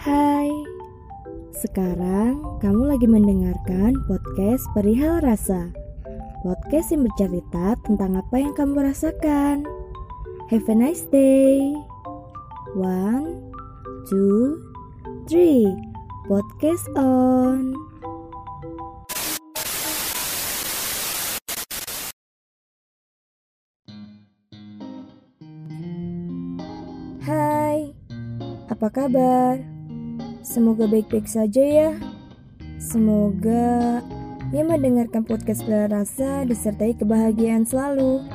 Hai, sekarang kamu lagi mendengarkan podcast Perihal Rasa. Podcast yang bercerita tentang apa yang kamu rasakan. Have a nice day. One, two, three. Podcast on. Hai, apa kabar? Semoga baik-baik saja ya. Semoga yang mendengarkan podcast Rasa disertai kebahagiaan selalu.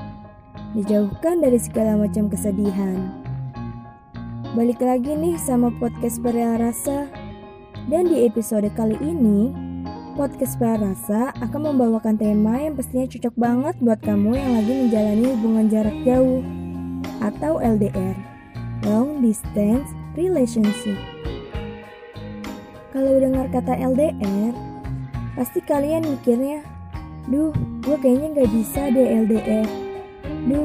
Dijauhkan dari segala macam kesedihan. Balik lagi nih sama podcast Rasa. Dan di episode kali ini, podcast Rasa akan membawakan tema yang pastinya cocok banget buat kamu yang lagi menjalani hubungan jarak jauh atau LDR, Long Distance Relationship. Kalau dengar kata LDR, pasti kalian mikirnya, duh, gue kayaknya gak bisa deh LDR. Duh,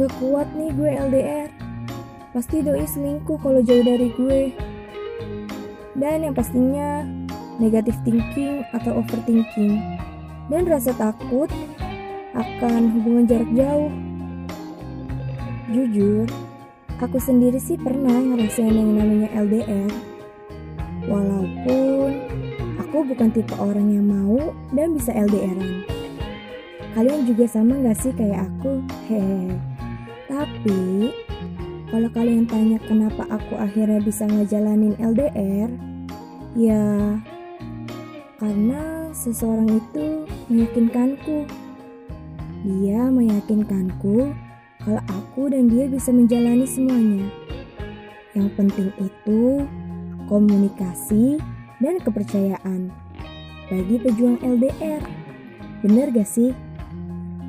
gak kuat nih gue LDR. Pasti doi selingkuh kalau jauh dari gue. Dan yang pastinya negatif thinking atau overthinking. Dan rasa takut akan hubungan jarak jauh. Jujur, aku sendiri sih pernah ngerasain yang namanya LDR Walaupun aku bukan tipe orang yang mau dan bisa LDRan. Kalian juga sama gak sih kayak aku? Hehe. Tapi, kalau kalian tanya kenapa aku akhirnya bisa ngejalanin LDR, ya karena seseorang itu meyakinkanku. Dia meyakinkanku kalau aku dan dia bisa menjalani semuanya. Yang penting itu komunikasi, dan kepercayaan bagi pejuang LDR. Bener gak sih?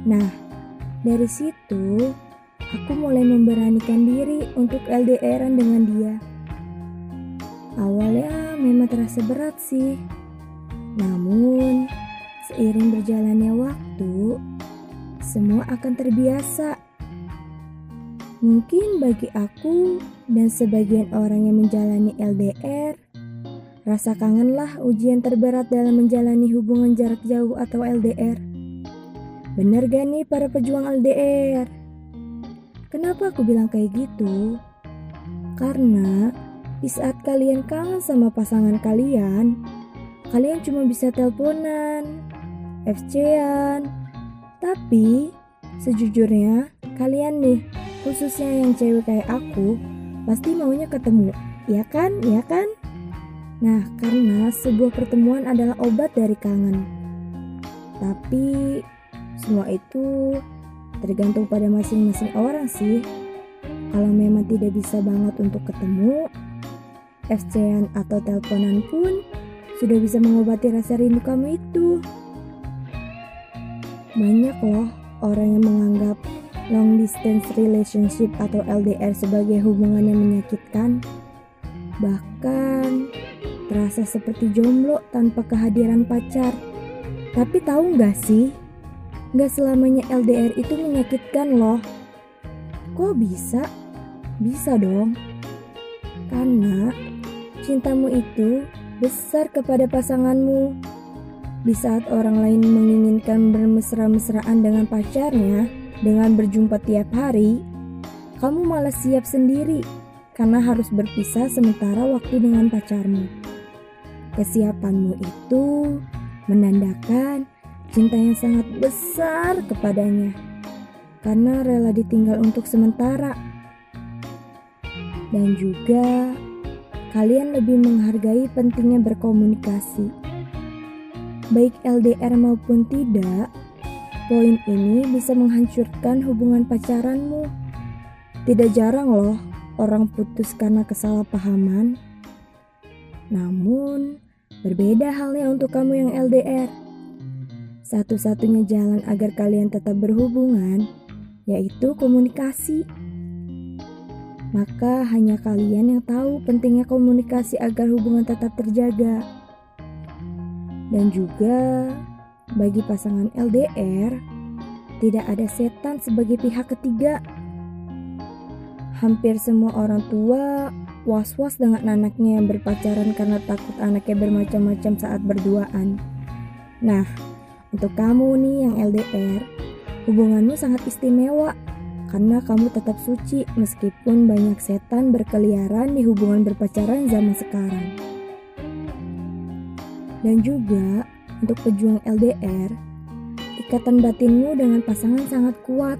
Nah, dari situ aku mulai memberanikan diri untuk LDRan dengan dia. Awalnya memang terasa berat sih. Namun, seiring berjalannya waktu, semua akan terbiasa. Mungkin bagi aku dan sebagian orang yang menjalani LDR, rasa kangenlah ujian terberat dalam menjalani hubungan jarak jauh atau LDR. Bener gak nih para pejuang LDR? Kenapa aku bilang kayak gitu? Karena di saat kalian kangen sama pasangan kalian, kalian cuma bisa teleponan, FC-an. Tapi sejujurnya kalian nih khususnya yang cewek kayak aku, pasti maunya ketemu, ya kan? Ya kan? Nah, karena sebuah pertemuan adalah obat dari kangen. Tapi semua itu tergantung pada masing-masing orang sih. Kalau memang tidak bisa banget untuk ketemu, FC-an atau teleponan pun sudah bisa mengobati rasa rindu kamu itu. Banyak loh orang yang menganggap long distance relationship atau LDR sebagai hubungan yang menyakitkan, bahkan terasa seperti jomblo tanpa kehadiran pacar. Tapi tahu nggak sih, nggak selamanya LDR itu menyakitkan loh. Kok bisa? Bisa dong. Karena cintamu itu besar kepada pasanganmu. Di saat orang lain menginginkan bermesra-mesraan dengan pacarnya, dengan berjumpa tiap hari, kamu malah siap sendiri karena harus berpisah sementara waktu dengan pacarmu. Kesiapanmu itu menandakan cinta yang sangat besar kepadanya karena rela ditinggal untuk sementara. Dan juga kalian lebih menghargai pentingnya berkomunikasi. Baik LDR maupun tidak, Poin ini bisa menghancurkan hubungan pacaranmu. Tidak jarang loh orang putus karena kesalahpahaman. Namun, berbeda halnya untuk kamu yang LDR. Satu-satunya jalan agar kalian tetap berhubungan yaitu komunikasi. Maka hanya kalian yang tahu pentingnya komunikasi agar hubungan tetap terjaga. Dan juga bagi pasangan LDR, tidak ada setan sebagai pihak ketiga. Hampir semua orang tua was-was dengan anaknya yang berpacaran karena takut anaknya bermacam-macam saat berduaan. Nah, untuk kamu nih yang LDR, hubunganmu sangat istimewa karena kamu tetap suci meskipun banyak setan berkeliaran di hubungan berpacaran zaman sekarang. Dan juga untuk pejuang LDR, ikatan batinmu dengan pasangan sangat kuat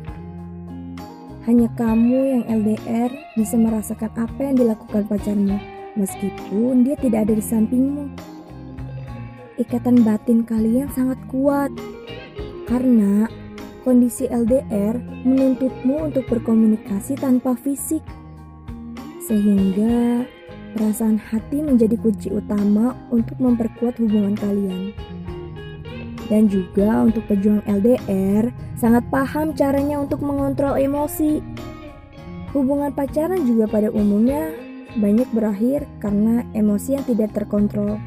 hanya kamu yang LDR bisa merasakan apa yang dilakukan pacarmu, meskipun dia tidak ada di sampingmu. Ikatan batin kalian sangat kuat, karena kondisi LDR menuntutmu untuk berkomunikasi tanpa fisik. Sehingga perasaan hati menjadi kunci utama untuk memperkuat hubungan kalian dan juga untuk pejuang LDR sangat paham caranya untuk mengontrol emosi. Hubungan pacaran juga pada umumnya banyak berakhir karena emosi yang tidak terkontrol.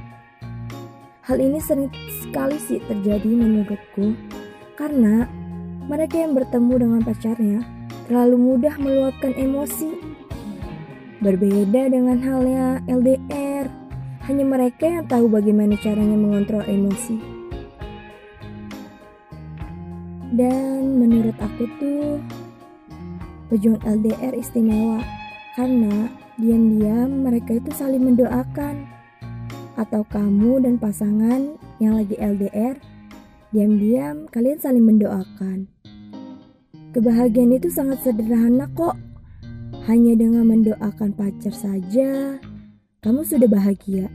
Hal ini sering sekali sih terjadi menurutku karena mereka yang bertemu dengan pacarnya terlalu mudah meluapkan emosi. Berbeda dengan halnya LDR, hanya mereka yang tahu bagaimana caranya mengontrol emosi. Dan menurut aku tuh pejuang LDR istimewa karena diam-diam mereka itu saling mendoakan. Atau kamu dan pasangan yang lagi LDR, diam-diam kalian saling mendoakan. Kebahagiaan itu sangat sederhana kok. Hanya dengan mendoakan pacar saja, kamu sudah bahagia.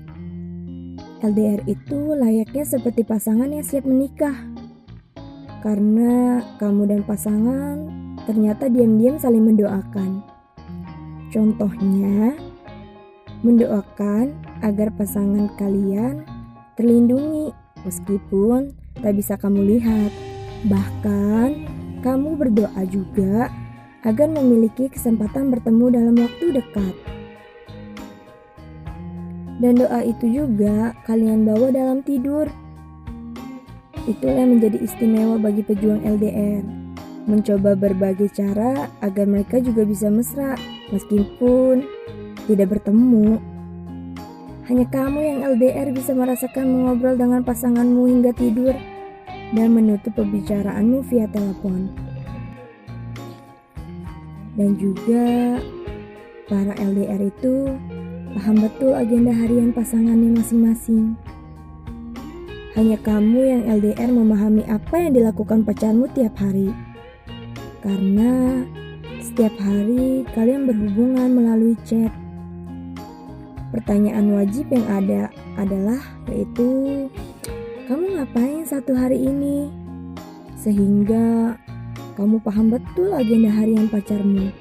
LDR itu layaknya seperti pasangan yang siap menikah karena kamu dan pasangan ternyata diam-diam saling mendoakan. Contohnya, mendoakan agar pasangan kalian terlindungi meskipun tak bisa kamu lihat. Bahkan, kamu berdoa juga agar memiliki kesempatan bertemu dalam waktu dekat. Dan doa itu juga kalian bawa dalam tidur Itulah yang menjadi istimewa bagi pejuang LDR. Mencoba berbagai cara agar mereka juga bisa mesra meskipun tidak bertemu. Hanya kamu yang LDR bisa merasakan mengobrol dengan pasanganmu hingga tidur dan menutup pembicaraanmu via telepon. Dan juga para LDR itu paham betul agenda harian pasangannya masing-masing. Hanya kamu yang LDR memahami apa yang dilakukan pacarmu tiap hari. Karena setiap hari kalian berhubungan melalui chat. Pertanyaan wajib yang ada adalah yaitu kamu ngapain satu hari ini? Sehingga kamu paham betul agenda harian pacarmu.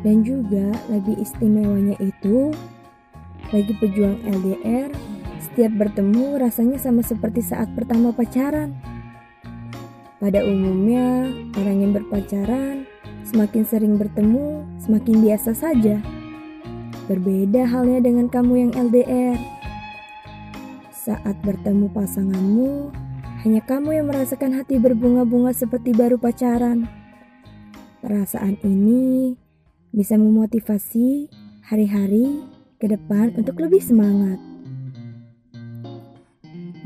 Dan juga lebih istimewanya itu bagi pejuang LDR setiap bertemu rasanya sama seperti saat pertama pacaran. Pada umumnya, orang yang berpacaran semakin sering bertemu, semakin biasa saja. Berbeda halnya dengan kamu yang LDR. Saat bertemu pasanganmu, hanya kamu yang merasakan hati berbunga-bunga seperti baru pacaran. Perasaan ini bisa memotivasi hari-hari ke depan untuk lebih semangat.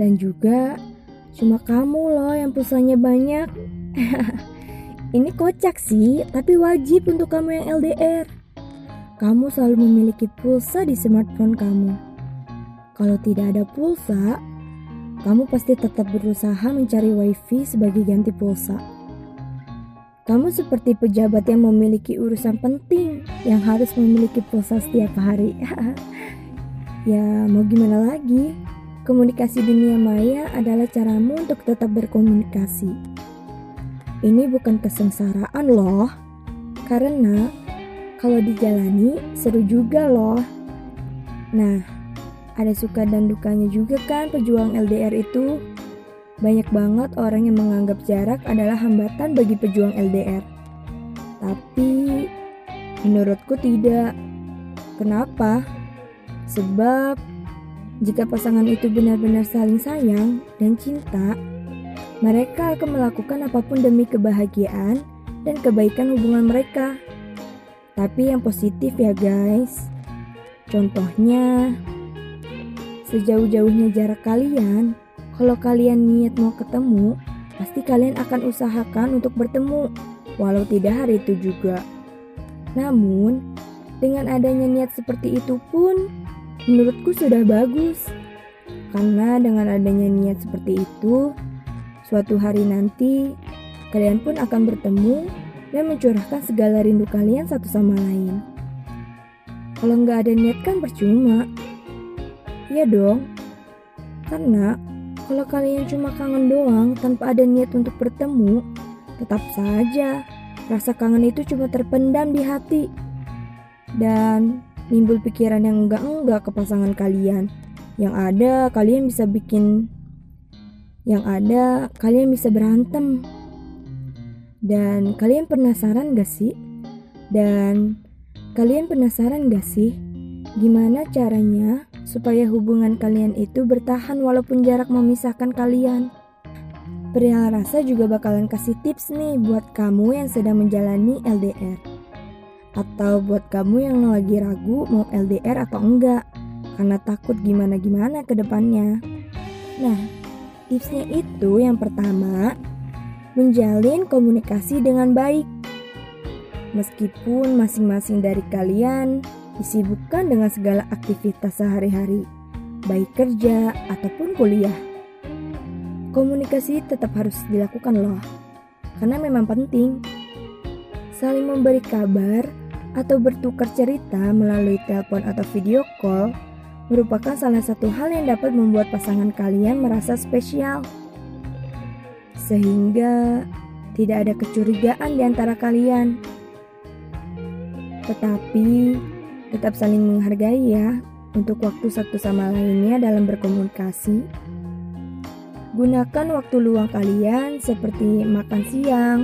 Dan juga cuma kamu loh yang pulsanya banyak. Ini kocak sih, tapi wajib untuk kamu yang LDR. Kamu selalu memiliki pulsa di smartphone kamu. Kalau tidak ada pulsa, kamu pasti tetap berusaha mencari wifi sebagai ganti pulsa. Kamu seperti pejabat yang memiliki urusan penting yang harus memiliki pulsa setiap hari. ya, mau gimana lagi? Komunikasi dunia maya adalah caramu untuk tetap berkomunikasi. Ini bukan kesengsaraan loh, karena kalau dijalani seru juga loh. Nah, ada suka dan dukanya juga kan pejuang LDR itu. Banyak banget orang yang menganggap jarak adalah hambatan bagi pejuang LDR. Tapi menurutku tidak. Kenapa? Sebab jika pasangan itu benar-benar saling sayang dan cinta, mereka akan melakukan apa pun demi kebahagiaan dan kebaikan hubungan mereka. tapi yang positif ya guys. Contohnya, sejauh-jauhnya jarak kalian, kalau kalian niat mau ketemu, pasti kalian akan usahakan untuk bertemu, walau tidak hari itu juga. Namun, dengan adanya niat seperti itu pun, menurutku sudah bagus. Karena dengan adanya niat seperti itu, suatu hari nanti kalian pun akan bertemu dan mencurahkan segala rindu kalian satu sama lain. Kalau nggak ada niat kan percuma. Iya dong. Karena kalau kalian cuma kangen doang tanpa ada niat untuk bertemu, tetap saja rasa kangen itu cuma terpendam di hati. Dan nimbul pikiran yang enggak-enggak ke pasangan kalian. Yang ada kalian bisa bikin yang ada kalian bisa berantem. Dan kalian penasaran gak sih? Dan Kalian penasaran gak sih? Gimana caranya supaya hubungan kalian itu bertahan walaupun jarak memisahkan kalian? Perihal rasa juga bakalan kasih tips nih buat kamu yang sedang menjalani LDR. Atau buat kamu yang lagi ragu mau LDR atau enggak. Karena takut gimana-gimana ke depannya. Nah, tipsnya itu yang pertama, menjalin komunikasi dengan baik. Meskipun masing-masing dari kalian disibukkan dengan segala aktivitas sehari-hari, baik kerja ataupun kuliah. Komunikasi tetap harus dilakukan loh, karena memang penting. Saling memberi kabar atau bertukar cerita melalui telepon atau video call merupakan salah satu hal yang dapat membuat pasangan kalian merasa spesial. Sehingga tidak ada kecurigaan di antara kalian tetapi tetap saling menghargai ya untuk waktu satu sama lainnya dalam berkomunikasi. Gunakan waktu luang kalian seperti makan siang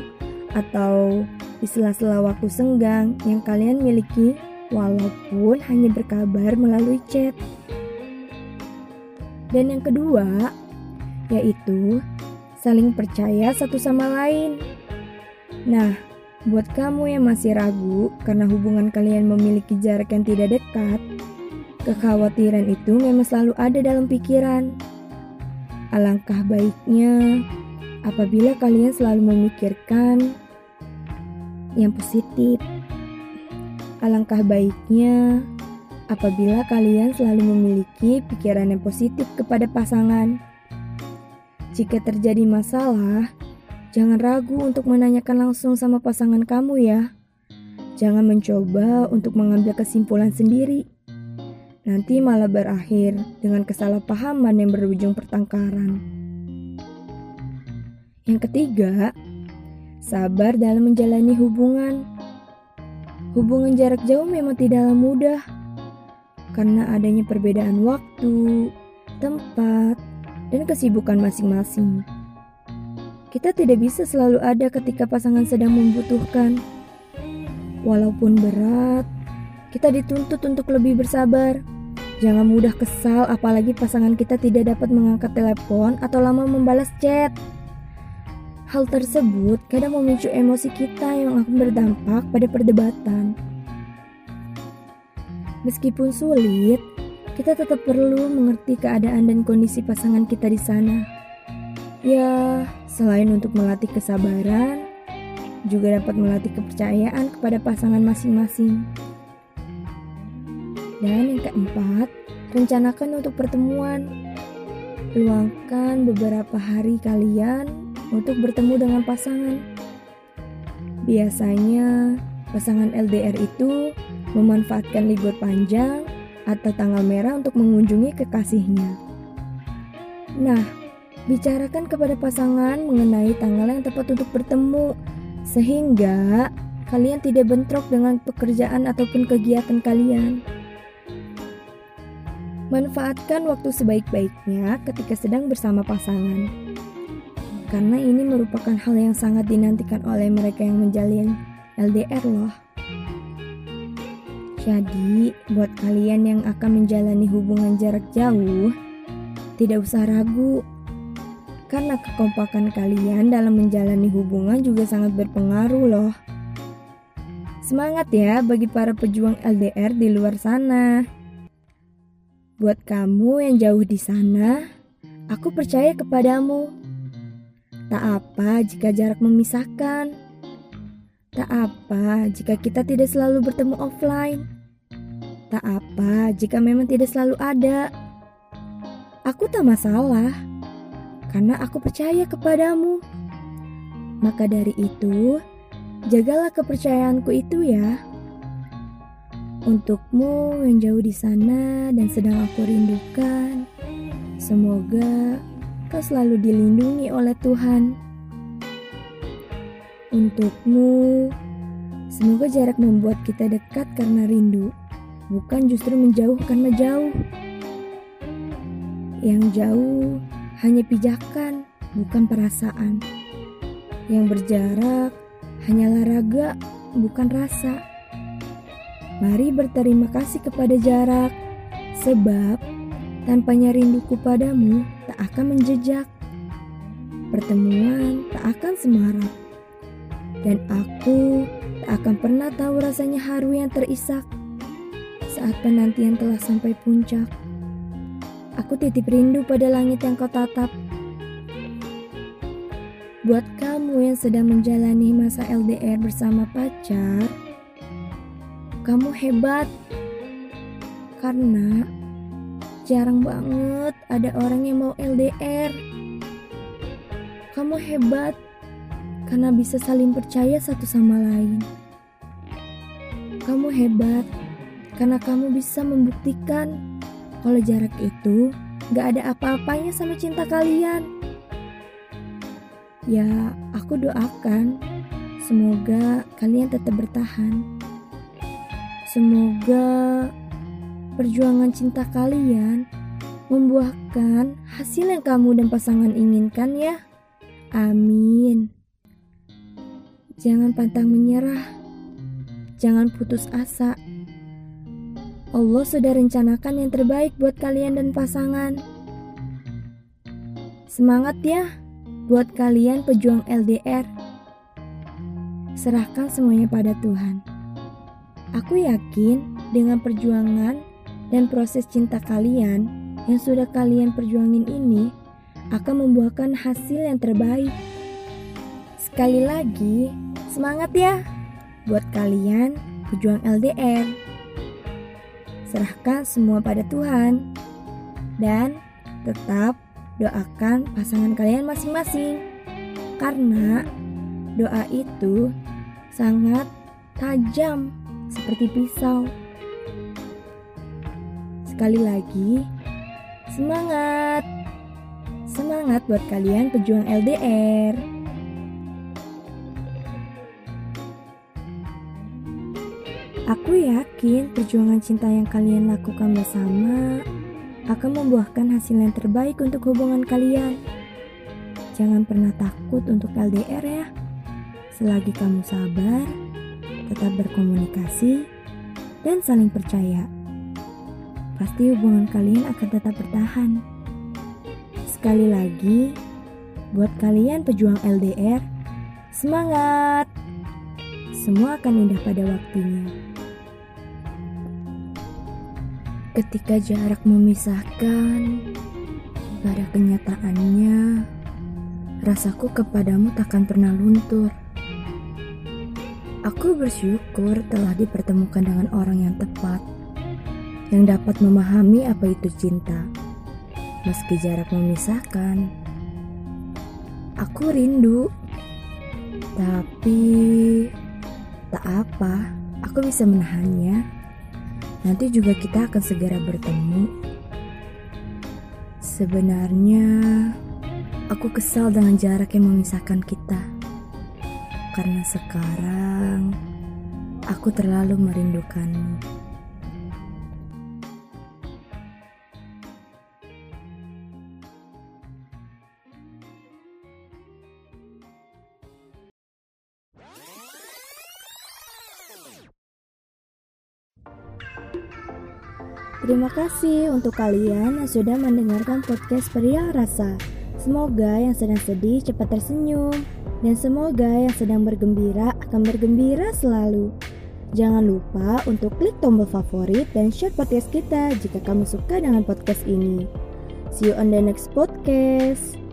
atau di sela-sela waktu senggang yang kalian miliki walaupun hanya berkabar melalui chat. Dan yang kedua, yaitu saling percaya satu sama lain. Nah, Buat kamu yang masih ragu karena hubungan kalian memiliki jarak yang tidak dekat, kekhawatiran itu memang selalu ada dalam pikiran. Alangkah baiknya apabila kalian selalu memikirkan yang positif. Alangkah baiknya apabila kalian selalu memiliki pikiran yang positif kepada pasangan. Jika terjadi masalah, Jangan ragu untuk menanyakan langsung sama pasangan kamu ya. Jangan mencoba untuk mengambil kesimpulan sendiri. Nanti malah berakhir dengan kesalahpahaman yang berujung pertengkaran. Yang ketiga, sabar dalam menjalani hubungan. Hubungan jarak jauh memang tidaklah mudah karena adanya perbedaan waktu, tempat, dan kesibukan masing-masing. Kita tidak bisa selalu ada ketika pasangan sedang membutuhkan. Walaupun berat, kita dituntut untuk lebih bersabar. Jangan mudah kesal apalagi pasangan kita tidak dapat mengangkat telepon atau lama membalas chat. Hal tersebut kadang memicu emosi kita yang akan berdampak pada perdebatan. Meskipun sulit, kita tetap perlu mengerti keadaan dan kondisi pasangan kita di sana. Ya, Selain untuk melatih kesabaran, juga dapat melatih kepercayaan kepada pasangan masing-masing. Dan yang keempat, rencanakan untuk pertemuan. Luangkan beberapa hari kalian untuk bertemu dengan pasangan. Biasanya, pasangan LDR itu memanfaatkan libur panjang atau tanggal merah untuk mengunjungi kekasihnya. Nah, Bicarakan kepada pasangan mengenai tanggal yang tepat untuk bertemu, sehingga kalian tidak bentrok dengan pekerjaan ataupun kegiatan kalian. Manfaatkan waktu sebaik-baiknya ketika sedang bersama pasangan, karena ini merupakan hal yang sangat dinantikan oleh mereka yang menjalin LDR, loh. Jadi, buat kalian yang akan menjalani hubungan jarak jauh, tidak usah ragu karena kekompakan kalian dalam menjalani hubungan juga sangat berpengaruh loh. Semangat ya bagi para pejuang LDR di luar sana. Buat kamu yang jauh di sana, aku percaya kepadamu. Tak apa jika jarak memisahkan. Tak apa jika kita tidak selalu bertemu offline. Tak apa jika memang tidak selalu ada. Aku tak masalah, karena aku percaya kepadamu. Maka dari itu, jagalah kepercayaanku itu ya. Untukmu yang jauh di sana dan sedang aku rindukan, semoga selalu dilindungi oleh Tuhan. Untukmu, semoga jarak membuat kita dekat karena rindu, bukan justru menjauh karena jauh. Yang jauh hanya pijakan, bukan perasaan. Yang berjarak hanyalah raga, bukan rasa. Mari berterima kasih kepada jarak, sebab tanpanya rinduku padamu tak akan menjejak. Pertemuan tak akan semarak, dan aku tak akan pernah tahu rasanya haru yang terisak saat penantian telah sampai puncak. Aku titip rindu pada langit yang kau tatap Buat kamu yang sedang menjalani masa LDR bersama pacar, kamu hebat. Karena jarang banget ada orang yang mau LDR. Kamu hebat karena bisa saling percaya satu sama lain. Kamu hebat karena kamu bisa membuktikan kalau jarak itu gak ada apa-apanya sama cinta kalian. Ya, aku doakan semoga kalian tetap bertahan. Semoga perjuangan cinta kalian membuahkan hasil yang kamu dan pasangan inginkan ya. Amin. Jangan pantang menyerah. Jangan putus asa. Allah sudah rencanakan yang terbaik buat kalian dan pasangan. Semangat ya! Buat kalian pejuang LDR, serahkan semuanya pada Tuhan. Aku yakin dengan perjuangan dan proses cinta kalian yang sudah kalian perjuangin ini akan membuahkan hasil yang terbaik. Sekali lagi, semangat ya buat kalian pejuang LDR. Serahkan semua pada Tuhan dan tetap doakan pasangan kalian masing-masing. Karena doa itu sangat tajam seperti pisau. Sekali lagi, semangat! Semangat buat kalian pejuang LDR. Aku yakin perjuangan cinta yang kalian lakukan bersama akan membuahkan hasil yang terbaik untuk hubungan kalian. Jangan pernah takut untuk LDR ya. Selagi kamu sabar, tetap berkomunikasi, dan saling percaya. Pasti hubungan kalian akan tetap bertahan. Sekali lagi, buat kalian pejuang LDR, semangat! Semua akan indah pada waktunya. Ketika jarak memisahkan, pada kenyataannya, rasaku kepadamu takkan pernah luntur. Aku bersyukur telah dipertemukan dengan orang yang tepat, yang dapat memahami apa itu cinta. Meski jarak memisahkan, aku rindu, tapi tak apa, aku bisa menahannya. Nanti juga kita akan segera bertemu. Sebenarnya, aku kesal dengan jarak yang memisahkan kita. Karena sekarang, aku terlalu merindukanmu. Terima kasih untuk kalian yang sudah mendengarkan podcast Pria Rasa. Semoga yang sedang sedih cepat tersenyum, dan semoga yang sedang bergembira akan bergembira selalu. Jangan lupa untuk klik tombol favorit dan share podcast kita jika kamu suka dengan podcast ini. See you on the next podcast.